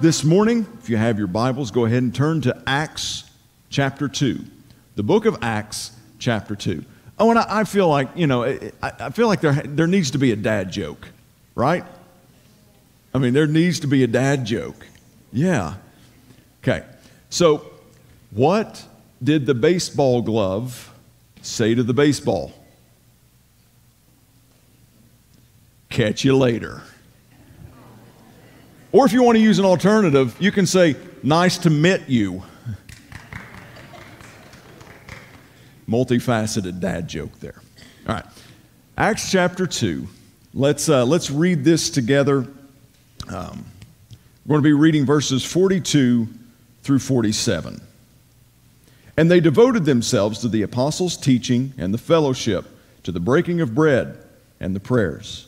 This morning, if you have your Bibles, go ahead and turn to Acts chapter 2. The book of Acts chapter 2. Oh, and I, I feel like, you know, I, I feel like there, there needs to be a dad joke, right? I mean, there needs to be a dad joke. Yeah. Okay. So, what did the baseball glove say to the baseball? Catch you later. Or if you want to use an alternative, you can say, Nice to meet you. Multifaceted dad joke there. All right. Acts chapter 2. Let's, uh, let's read this together. Um, we're going to be reading verses 42 through 47. And they devoted themselves to the apostles' teaching and the fellowship, to the breaking of bread and the prayers.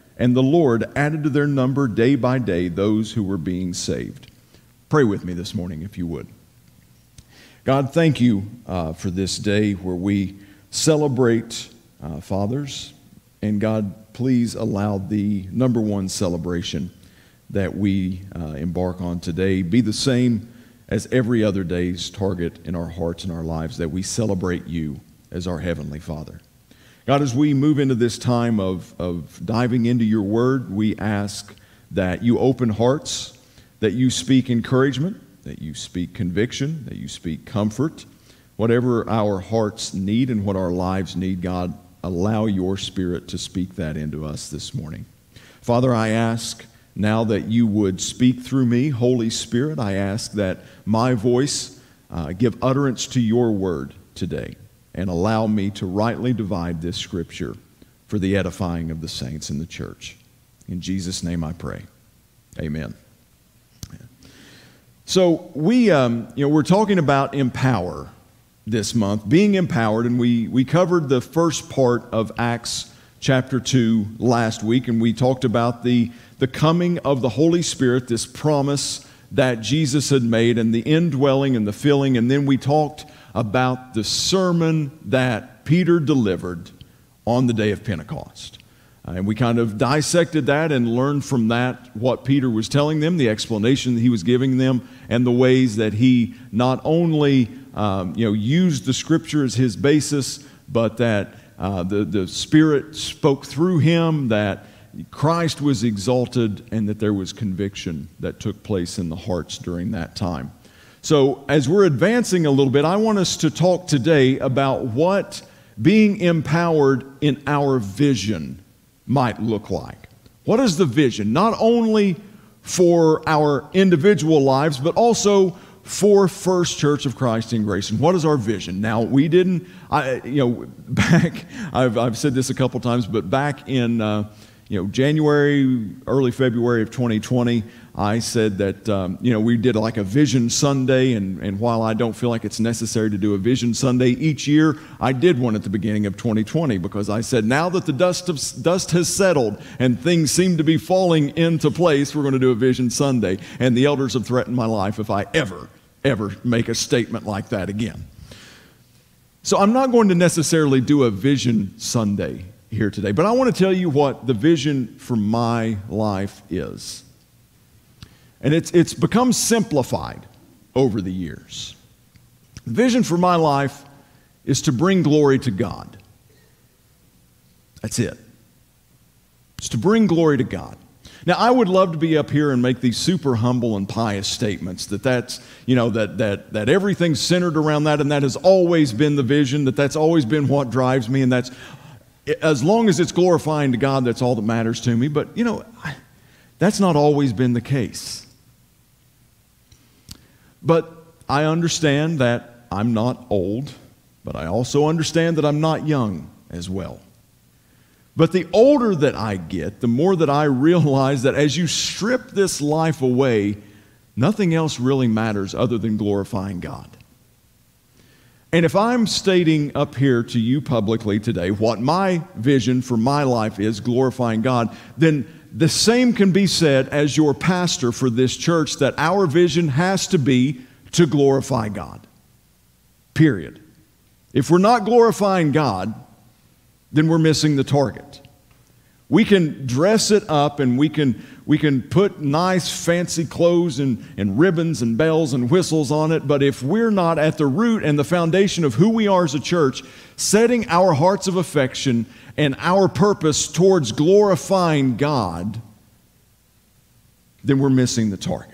And the Lord added to their number day by day those who were being saved. Pray with me this morning, if you would. God, thank you uh, for this day where we celebrate uh, fathers. And God, please allow the number one celebration that we uh, embark on today be the same as every other day's target in our hearts and our lives, that we celebrate you as our Heavenly Father. God, as we move into this time of, of diving into your word, we ask that you open hearts, that you speak encouragement, that you speak conviction, that you speak comfort. Whatever our hearts need and what our lives need, God, allow your spirit to speak that into us this morning. Father, I ask now that you would speak through me. Holy Spirit, I ask that my voice uh, give utterance to your word today and allow me to rightly divide this scripture for the edifying of the saints in the church. In Jesus' name I pray. Amen. So we, um, you know, we're talking about empower this month, being empowered, and we, we covered the first part of Acts chapter 2 last week, and we talked about the, the coming of the Holy Spirit, this promise that Jesus had made, and the indwelling and the filling, and then we talked about the sermon that Peter delivered on the day of Pentecost. Uh, and we kind of dissected that and learned from that what Peter was telling them, the explanation that he was giving them, and the ways that he not only um, you know, used the scripture as his basis, but that uh, the, the Spirit spoke through him, that Christ was exalted, and that there was conviction that took place in the hearts during that time. So, as we're advancing a little bit, I want us to talk today about what being empowered in our vision might look like. What is the vision? Not only for our individual lives, but also for First Church of Christ in Grayson. What is our vision? Now, we didn't, I, you know, back, I've, I've said this a couple times, but back in, uh, you know, January, early February of 2020, I said that, um, you know, we did like a Vision Sunday, and, and while I don't feel like it's necessary to do a Vision Sunday each year, I did one at the beginning of 2020 because I said, now that the dust, of, dust has settled and things seem to be falling into place, we're going to do a Vision Sunday. And the elders have threatened my life if I ever, ever make a statement like that again. So I'm not going to necessarily do a Vision Sunday here today, but I want to tell you what the vision for my life is. And it's, it's become simplified over the years. The vision for my life is to bring glory to God. That's it. It's to bring glory to God. Now, I would love to be up here and make these super humble and pious statements that that's, you know, that, that, that everything's centered around that and that has always been the vision, that that's always been what drives me, and that's, as long as it's glorifying to God, that's all that matters to me. But, you know, that's not always been the case. But I understand that I'm not old, but I also understand that I'm not young as well. But the older that I get, the more that I realize that as you strip this life away, nothing else really matters other than glorifying God. And if I'm stating up here to you publicly today what my vision for my life is, glorifying God, then the same can be said as your pastor for this church that our vision has to be to glorify God. Period. If we're not glorifying God, then we're missing the target. We can dress it up and we can, we can put nice fancy clothes and, and ribbons and bells and whistles on it, but if we're not at the root and the foundation of who we are as a church, setting our hearts of affection and our purpose towards glorifying God, then we're missing the target.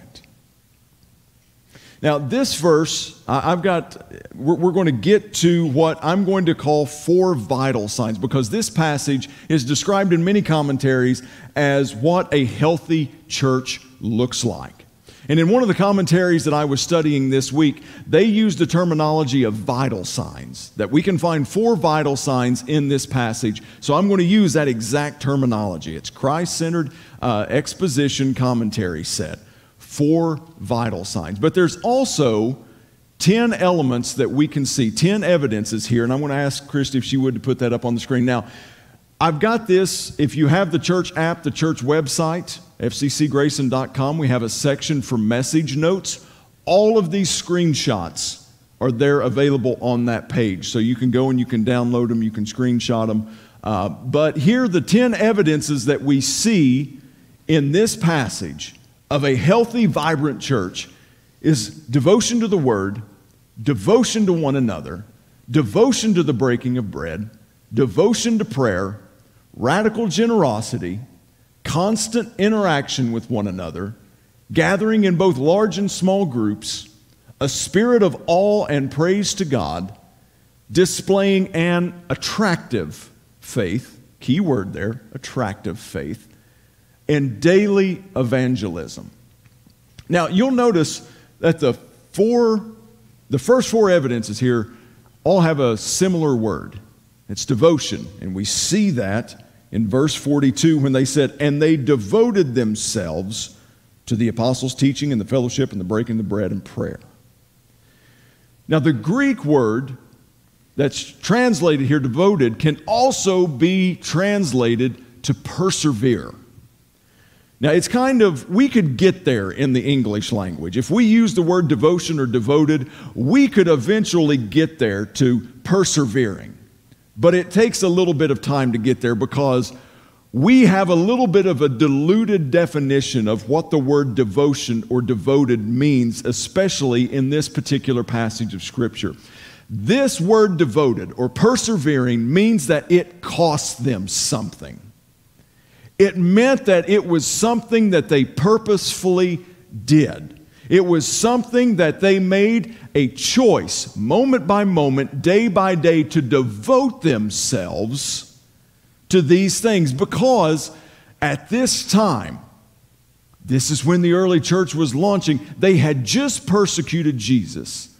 Now, this verse, I've got, we're, going to get to what I'm going to call four vital signs because this passage is described in many commentaries as what a healthy church looks like. And in one of the commentaries that I was studying this week, they used the terminology of vital signs, that we can find four vital signs in this passage. So I'm going to use that exact terminology. It's Christ centered uh, exposition commentary set four vital signs. But there's also 10 elements that we can see, 10 evidences here. And I'm going to ask Christy if she would to put that up on the screen. Now, I've got this. If you have the church app, the church website, fccgrayson.com, we have a section for message notes. All of these screenshots are there available on that page. So you can go and you can download them, you can screenshot them. Uh, but here are the 10 evidences that we see in this passage of a healthy, vibrant church is devotion to the word, devotion to one another, devotion to the breaking of bread, devotion to prayer, radical generosity, constant interaction with one another, gathering in both large and small groups, a spirit of awe and praise to God, displaying an attractive faith, key word there, attractive faith, and daily evangelism. Now, you'll notice that the four, the first four evidences here all have a similar word. It's devotion. And we see that in verse 42 when they said, And they devoted themselves to the apostles' teaching and the fellowship and the breaking of the bread and prayer. Now, the Greek word that's translated here, devoted, can also be translated to persevere. Now, it's kind of, we could get there in the English language. If we use the word devotion or devoted, we could eventually get there to persevering. But it takes a little bit of time to get there because we have a little bit of a diluted definition of what the word devotion or devoted means, especially in this particular passage of Scripture. This word devoted or persevering means that it costs them something. It meant that it was something that they purposefully did. It was something that they made a choice, moment by moment, day by day, to devote themselves to these things because at this time, this is when the early church was launching, they had just persecuted Jesus.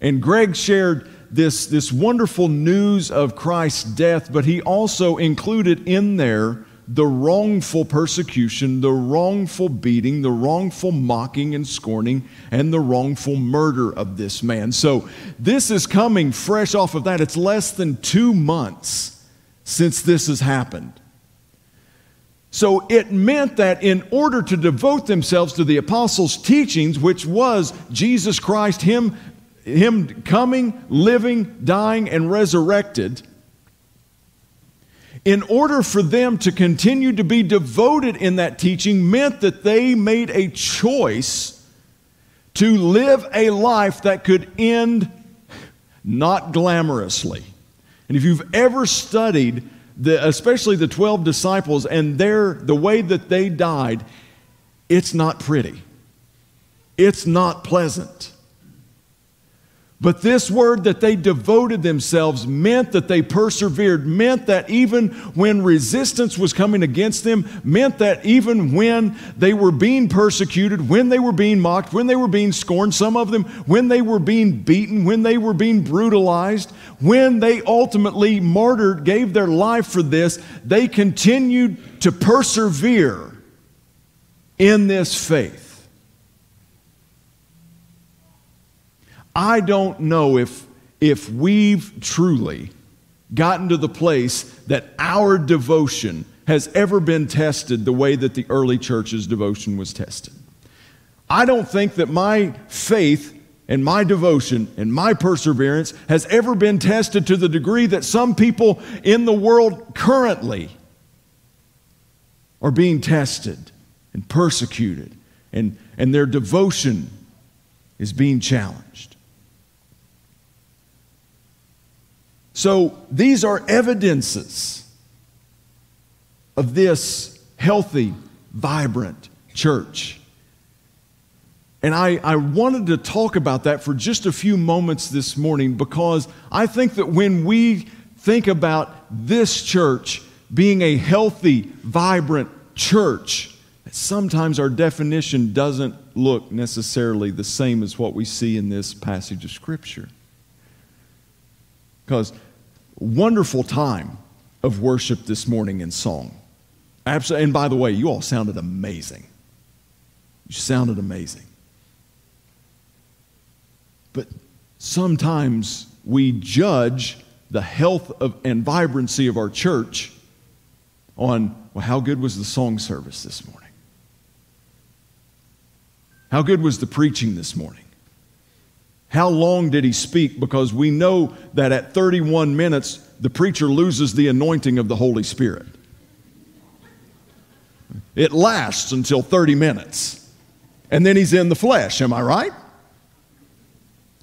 And Greg shared this, this wonderful news of Christ's death, but he also included in there the wrongful persecution, the wrongful beating, the wrongful mocking and scorning, and the wrongful murder of this man. So, this is coming fresh off of that. It's less than two months since this has happened. So, it meant that in order to devote themselves to the apostles' teachings, which was Jesus Christ, Him, him coming, living, dying, and resurrected, in order for them to continue to be devoted in that teaching meant that they made a choice to live a life that could end not glamorously. And if you've ever studied the, especially the 12 disciples, and their, the way that they died, it's not pretty. It's not pleasant. But this word that they devoted themselves meant that they persevered, meant that even when resistance was coming against them, meant that even when they were being persecuted, when they were being mocked, when they were being scorned, some of them, when they were being beaten, when they were being brutalized, when they ultimately martyred, gave their life for this, they continued to persevere in this faith. I don't know if, if we've truly gotten to the place that our devotion has ever been tested the way that the early church's devotion was tested. I don't think that my faith and my devotion and my perseverance has ever been tested to the degree that some people in the world currently are being tested and persecuted, and, and their devotion is being challenged. So these are evidences of this healthy, vibrant church. And I, I wanted to talk about that for just a few moments this morning because I think that when we think about this church being a healthy, vibrant church, sometimes our definition doesn't look necessarily the same as what we see in this passage of Scripture. Because wonderful time of worship this morning in song. Absolutely. And by the way, you all sounded amazing. You sounded amazing. But sometimes we judge the health of, and vibrancy of our church on, well, how good was the song service this morning? How good was the preaching this morning? How long did he speak? Because we know that at 31 minutes, the preacher loses the anointing of the Holy Spirit. It lasts until 30 minutes. And then he's in the flesh. Am I right?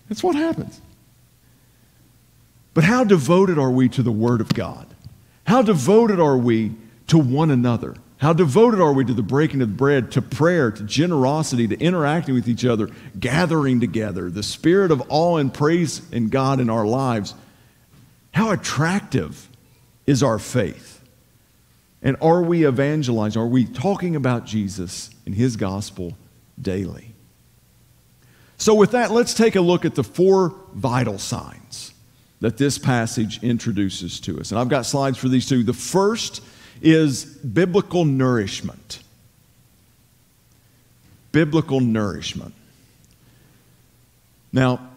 That's what happens. But how devoted are we to the Word of God? How devoted are we to one another? How devoted are we to the breaking of bread, to prayer, to generosity, to interacting with each other, gathering together, the spirit of awe and praise in God in our lives? How attractive is our faith? And are we evangelizing? Are we talking about Jesus and his gospel daily? So, with that, let's take a look at the four vital signs that this passage introduces to us. And I've got slides for these two. The first is biblical nourishment. Biblical nourishment. Now,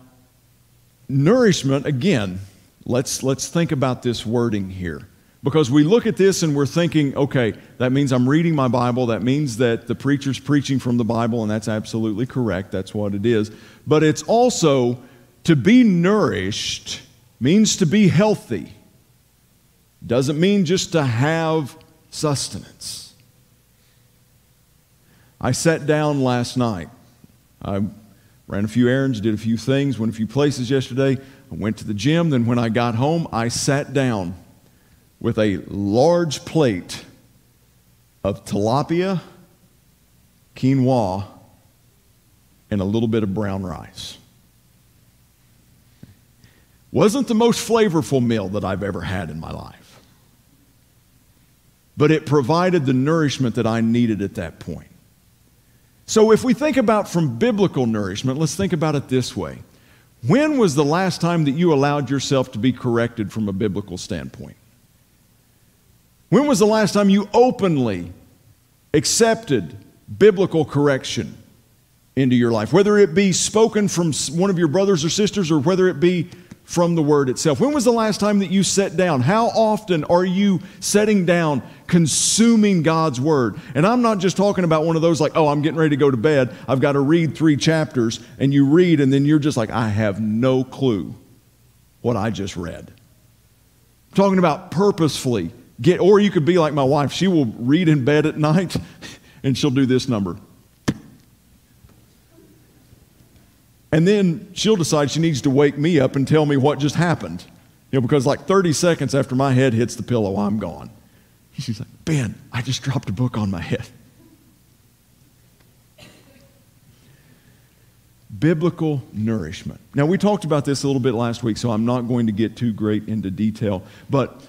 nourishment, again, let's, let's think about this wording here. Because we look at this and we're thinking, okay, that means I'm reading my Bible. That means that the preacher's preaching from the Bible, and that's absolutely correct. That's what it is. But it's also to be nourished means to be healthy. Doesn't mean just to have sustenance. I sat down last night. I ran a few errands, did a few things, went a few places yesterday. I went to the gym. Then, when I got home, I sat down with a large plate of tilapia, quinoa, and a little bit of brown rice. Wasn't the most flavorful meal that I've ever had in my life. But it provided the nourishment that I needed at that point. So, if we think about from biblical nourishment, let's think about it this way. When was the last time that you allowed yourself to be corrected from a biblical standpoint? When was the last time you openly accepted biblical correction into your life? Whether it be spoken from one of your brothers or sisters or whether it be from the Word itself. When was the last time that you sat down? How often are you setting down, consuming God's Word? And I'm not just talking about one of those like, oh, I'm getting ready to go to bed. I've got to read three chapters, and you read, and then you're just like, I have no clue what I just read. I'm talking about purposefully get, or you could be like my wife. She will read in bed at night, and she'll do this number. And then she'll decide she needs to wake me up and tell me what just happened. You know, because like 30 seconds after my head hits the pillow, I'm gone. She's like, Ben, I just dropped a book on my head. Biblical nourishment. Now, we talked about this a little bit last week, so I'm not going to get too great into detail. But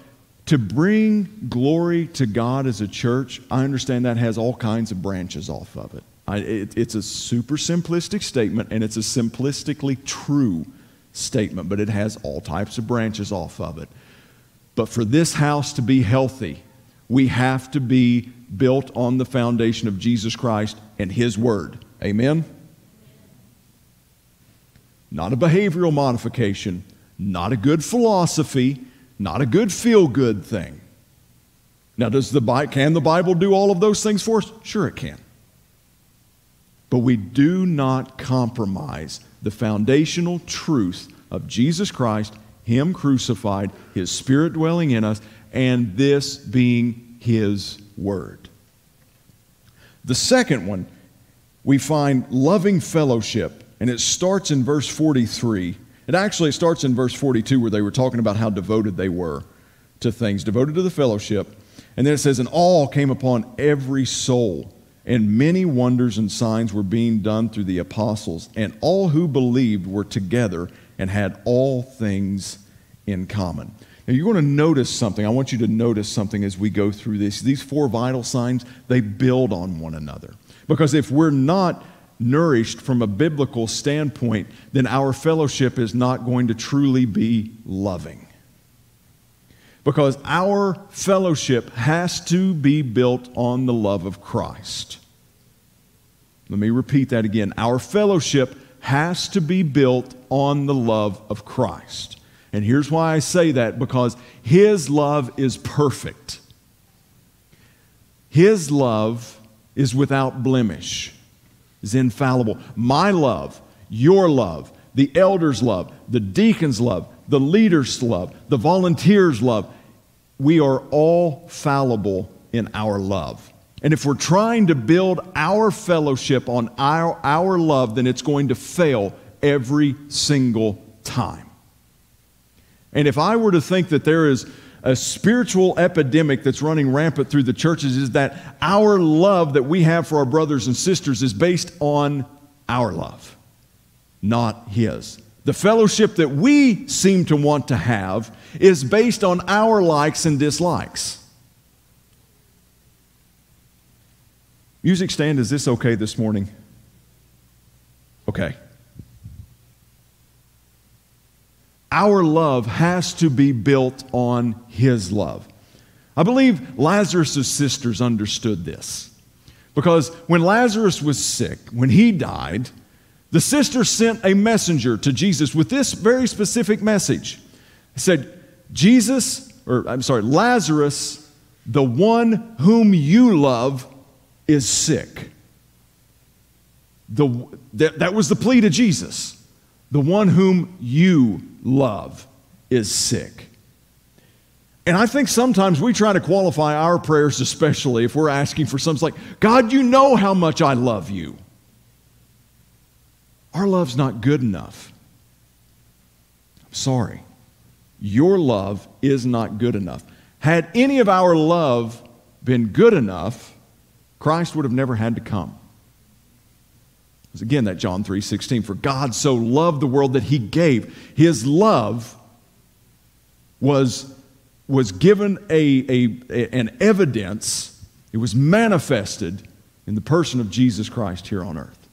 to bring glory to God as a church, I understand that has all kinds of branches off of it. I, it it's a super simplistic statement, and it's a simplistically true statement, but it has all types of branches off of it. But for this house to be healthy, we have to be built on the foundation of Jesus Christ and His Word. Amen? Not a behavioral modification, not a good philosophy, not a good feel good thing. Now, does the, Bible, can the Bible do all of those things for us? Sure, it can. But we do not compromise the foundational truth of Jesus Christ, Him crucified, His Spirit dwelling in us, and this being His Word. The second one, we find loving fellowship, and it starts in verse 43. It actually starts in verse 42 where they were talking about how devoted they were to things, devoted to the fellowship. And then it says, And all came upon every soul, and many wonders and signs were being done through the apostles, and all who believed were together and had all things in common. Now, you're going to notice something. I want you to notice something as we go through this. These four vital signs, they build on one another. Because if we're not nourished from a biblical standpoint, then our fellowship is not going to truly be loving. Because our fellowship has to be built on the love of Christ. Let me repeat that again. Our fellowship has to be built on the love of Christ. And here's why I say that because His love is perfect. His love is without blemish is infallible. My love, your love, the elders' love, the deacons' love, the leaders' love, the volunteers' love, we are all fallible in our love. And if we're trying to build our fellowship on our, our love, then it's going to fail every single time. And if I were to think that there is a spiritual epidemic that's running rampant through the churches is that our love that we have for our brothers and sisters is based on our love, not His. The fellowship that we seem to want to have is based on our likes and dislikes. Music stand, is this okay this morning? Okay. Our love has to be built on his love. I believe Lazarus' sisters understood this. Because when Lazarus was sick, when he died, the sisters sent a messenger to Jesus with this very specific message. It said, Jesus, or I'm sorry, Lazarus, the one whom you love, is sick. The, that, that was the plea to Jesus. The one whom you love is sick. And I think sometimes we try to qualify our prayers, especially if we're asking for something like, God, you know how much I love you. Our love's not good enough. I'm sorry. Your love is not good enough. Had any of our love been good enough, Christ would have never had to come. Because again, that John 3 16, for God so loved the world that he gave. His love was, was given a, a, a, an evidence, it was manifested in the person of Jesus Christ here on earth.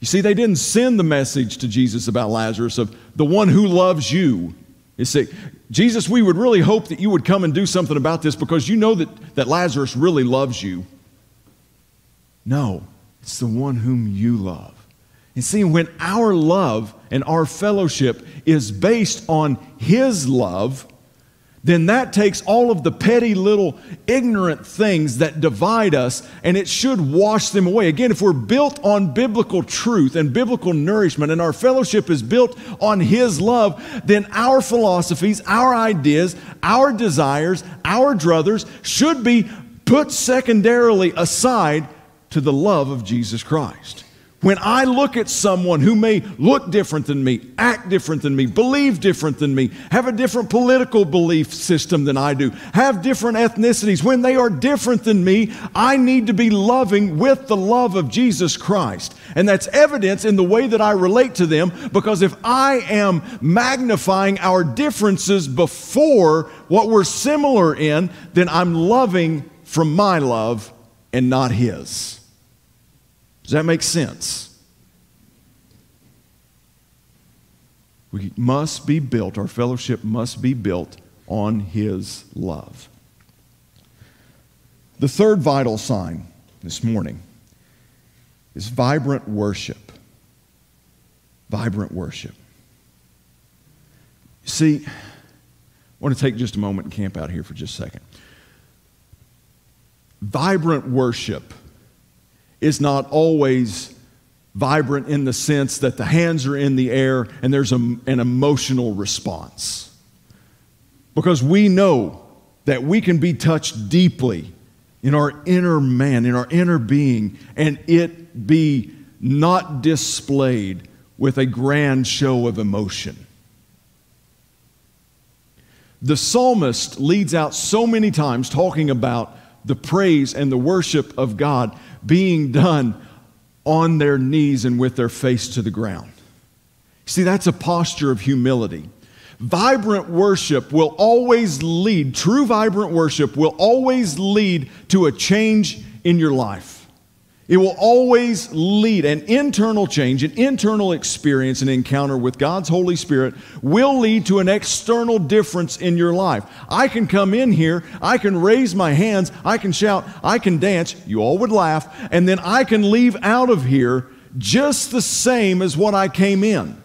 You see, they didn't send the message to Jesus about Lazarus of the one who loves you is sick. Jesus, we would really hope that you would come and do something about this because you know that, that Lazarus really loves you. No. It's the one whom you love. And see, when our love and our fellowship is based on His love, then that takes all of the petty little ignorant things that divide us and it should wash them away. Again, if we're built on biblical truth and biblical nourishment and our fellowship is built on His love, then our philosophies, our ideas, our desires, our druthers should be put secondarily aside to the love of Jesus Christ. When I look at someone who may look different than me, act different than me, believe different than me, have a different political belief system than I do, have different ethnicities, when they are different than me, I need to be loving with the love of Jesus Christ. And that's evidence in the way that I relate to them because if I am magnifying our differences before what we're similar in, then I'm loving from my love and not His. Does that make sense? We must be built, our fellowship must be built on His love. The third vital sign this morning is vibrant worship. Vibrant worship. See, I want to take just a moment and camp out here for just a second. Vibrant worship is not always vibrant in the sense that the hands are in the air and there's a, an emotional response. Because we know that we can be touched deeply in our inner man, in our inner being, and it be not displayed with a grand show of emotion. The psalmist leads out so many times talking about the praise and the worship of God being done on their knees and with their face to the ground. See, that's a posture of humility. Vibrant worship will always lead, true vibrant worship will always lead to a change in your life. It will always lead an internal change, an internal experience, an encounter with God's Holy Spirit will lead to an external difference in your life. I can come in here, I can raise my hands, I can shout, I can dance, you all would laugh, and then I can leave out of here just the same as what I came in.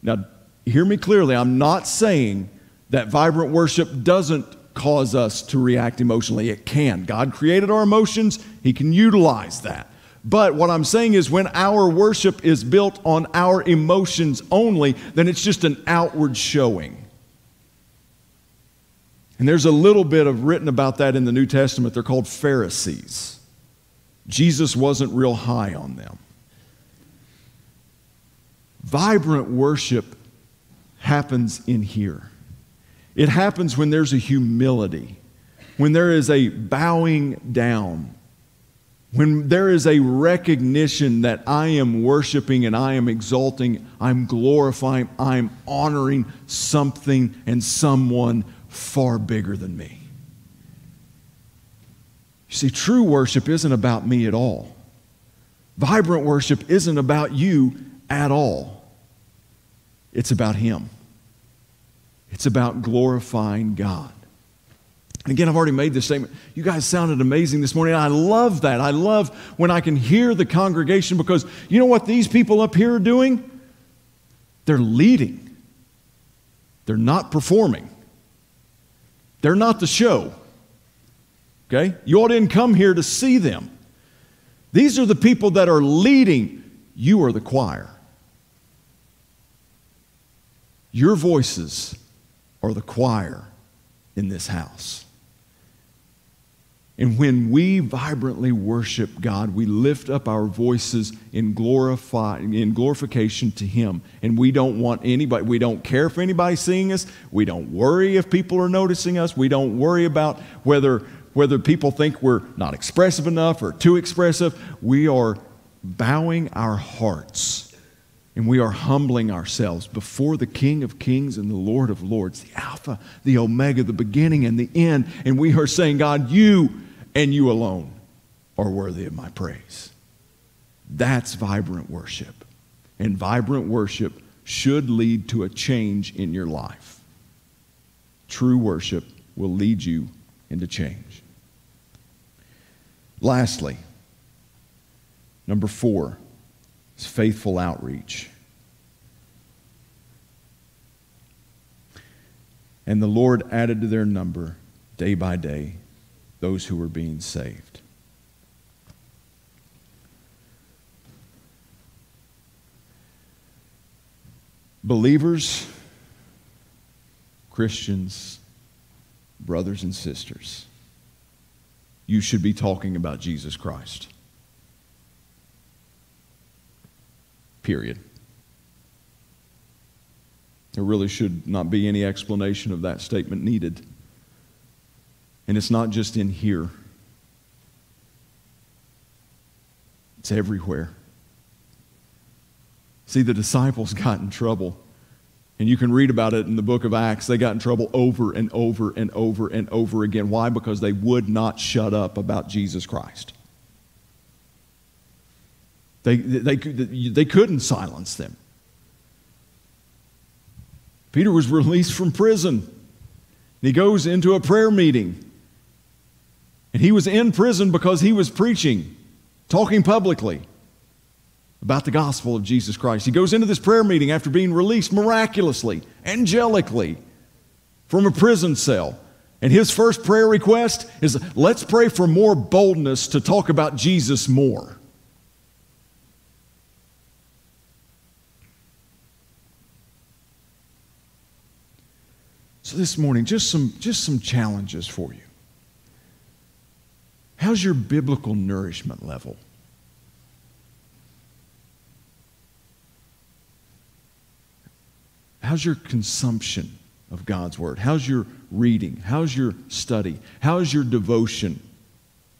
Now, hear me clearly. I'm not saying that vibrant worship doesn't cause us to react emotionally. It can. God created our emotions, He can utilize that. But what I'm saying is, when our worship is built on our emotions only, then it's just an outward showing. And there's a little bit of written about that in the New Testament. They're called Pharisees. Jesus wasn't real high on them. Vibrant worship happens in here. It happens when there's a humility, when there is a bowing down, when there is a recognition that I am worshiping and I am exalting, I'm glorifying, I'm honoring something and someone far bigger than me. You see, true worship isn't about me at all. Vibrant worship isn't about you at all. It's about Him. It's about glorifying God. And again, I've already made this statement. You guys sounded amazing this morning. I love that. I love when I can hear the congregation because you know what these people up here are doing? They're leading, they're not performing, they're not the show. Okay? You all didn't come here to see them. These are the people that are leading. You are the choir. Your voices or the choir in this house. And when we vibrantly worship God, we lift up our voices in glorify in glorification to Him. And we don't want anybody, we don't care if anybody's seeing us. We don't worry if people are noticing us. We don't worry about whether whether people think we're not expressive enough or too expressive. We are bowing our hearts and we are humbling ourselves before the King of Kings and the Lord of Lords, the Alpha, the Omega, the beginning and the end. And we are saying, God, you and you alone are worthy of my praise. That's vibrant worship. And vibrant worship should lead to a change in your life. True worship will lead you into change. Lastly, number four is faithful outreach. And the Lord added to their number day by day those who were being saved. Believers, Christians, brothers and sisters, you should be talking about Jesus Christ. Period. There really should not be any explanation of that statement needed. And it's not just in here, it's everywhere. See, the disciples got in trouble. And you can read about it in the book of Acts. They got in trouble over and over and over and over again. Why? Because they would not shut up about Jesus Christ. They, they, they couldn't silence them. Peter was released from prison. He goes into a prayer meeting. And he was in prison because he was preaching, talking publicly about the gospel of Jesus Christ. He goes into this prayer meeting after being released miraculously, angelically, from a prison cell. And his first prayer request is let's pray for more boldness to talk about Jesus more. This morning, just some, just some challenges for you. How's your biblical nourishment level? How's your consumption of God's Word? How's your reading? How's your study? How's your devotion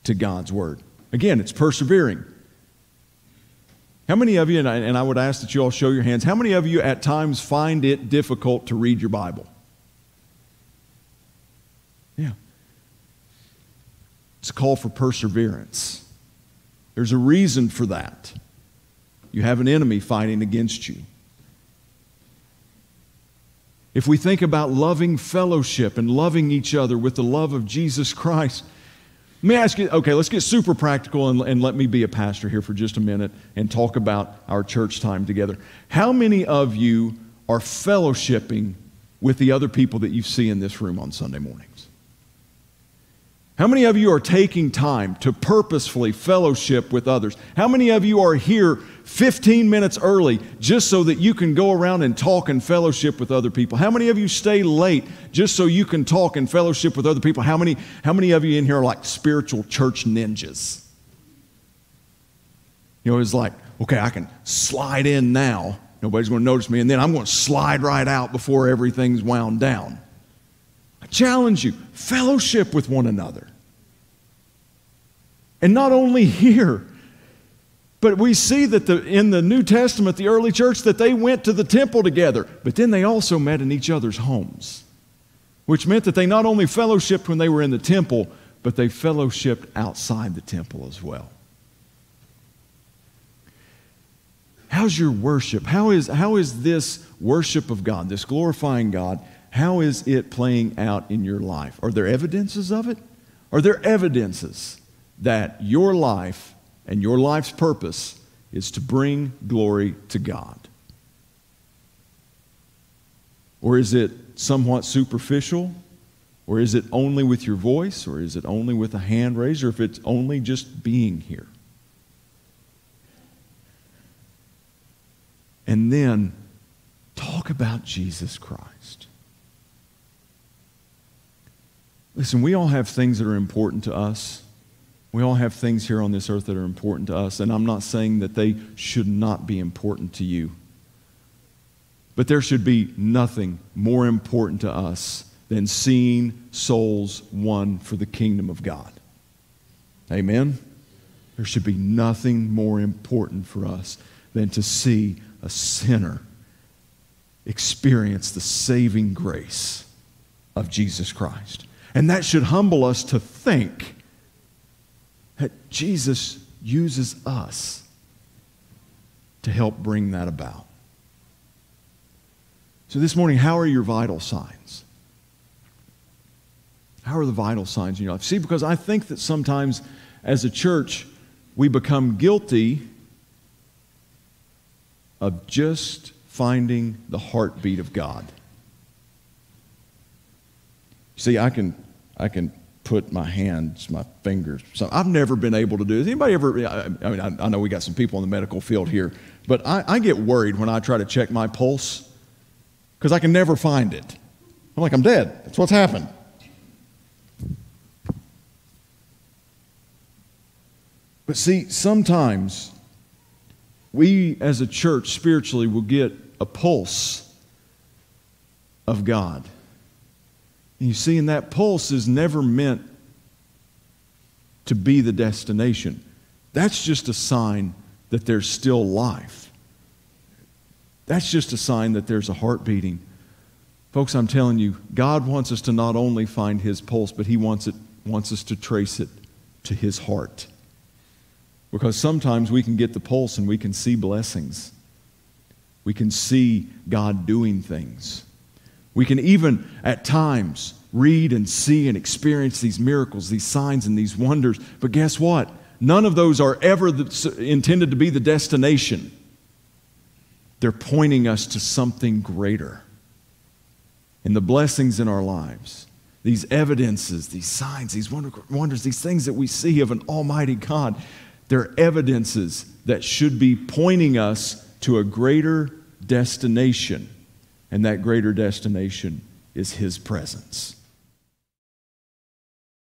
to God's Word? Again, it's persevering. How many of you, and I, and I would ask that you all show your hands, how many of you at times find it difficult to read your Bible? It's a call for perseverance. There's a reason for that. You have an enemy fighting against you. If we think about loving fellowship and loving each other with the love of Jesus Christ, let me ask you okay, let's get super practical and, and, let me be a pastor here for just a minute and talk about our church time together. How many of you are fellowshipping with the other people that you see in this room on Sunday morning? How many of you are taking time to purposefully fellowship with others? How many of you are here 15 minutes early just so that you can go around and talk and fellowship with other people? How many of you stay late just so you can talk and fellowship with other people? How many, how many of you in here are like spiritual church ninjas? You know, it's like, okay, I can slide in now. Nobody's going to notice me. And then I'm going to slide right out before everything's wound down. Challenge you, fellowship with one another. And not only here, but we see that the, in the New Testament, the early church, that they went to the temple together, but then they also met in each other's homes, which meant that they not only fellowshipped when they were in the temple, but they fellowshipped outside the temple as well. How's your worship? How is, how is this worship of God, this glorifying God, how is it playing out in your life? Are there evidences of it? Are there evidences that your life and your life's purpose is to bring glory to God? Or is it somewhat superficial? Or is it only with your voice? Or is it only with a hand raised? Or if it's only just being here? And then talk about Jesus Christ. Listen, we all have things that are important to us. We all have things here on this earth that are important to us, and I'm not saying that they should not be important to you. But there should be nothing more important to us than seeing souls won for the kingdom of God. Amen? There should be nothing more important for us than to see a sinner experience the saving grace of Jesus Christ. And that should humble us to think that Jesus uses us to help bring that about. So, this morning, how are your vital signs? How are the vital signs in your life? See, because I think that sometimes as a church, we become guilty of just finding the heartbeat of God. See, I can I can put my hands, my fingers. So I've never been able to do this. Anybody ever? I, I mean, I, I, know we got some people in the medical field here, but I, I get worried when I try to check my pulse because I can never find it. I'm like, I'm dead. That's what's happened. But see, sometimes we as a church spiritually will get a pulse of God. And you see, and that pulse is never meant to be the destination. That's just a sign that there's still life. That's just a sign that there's a heart beating. Folks, I'm telling you, God wants us to not only find his pulse, but he wants, it, wants us to trace it to his heart. Because sometimes we can get the pulse and we can see blessings. We can see God doing things. We can even, at times, read and see and experience these miracles, these signs, and these wonders. But guess what? None of those are ever the, intended to be the destination. They're pointing us to something greater. And the blessings in our lives, these evidences, these signs, these wonders, these things that we see of an almighty God, they're evidences that should be pointing us to a greater destination. And that greater destination is His presence.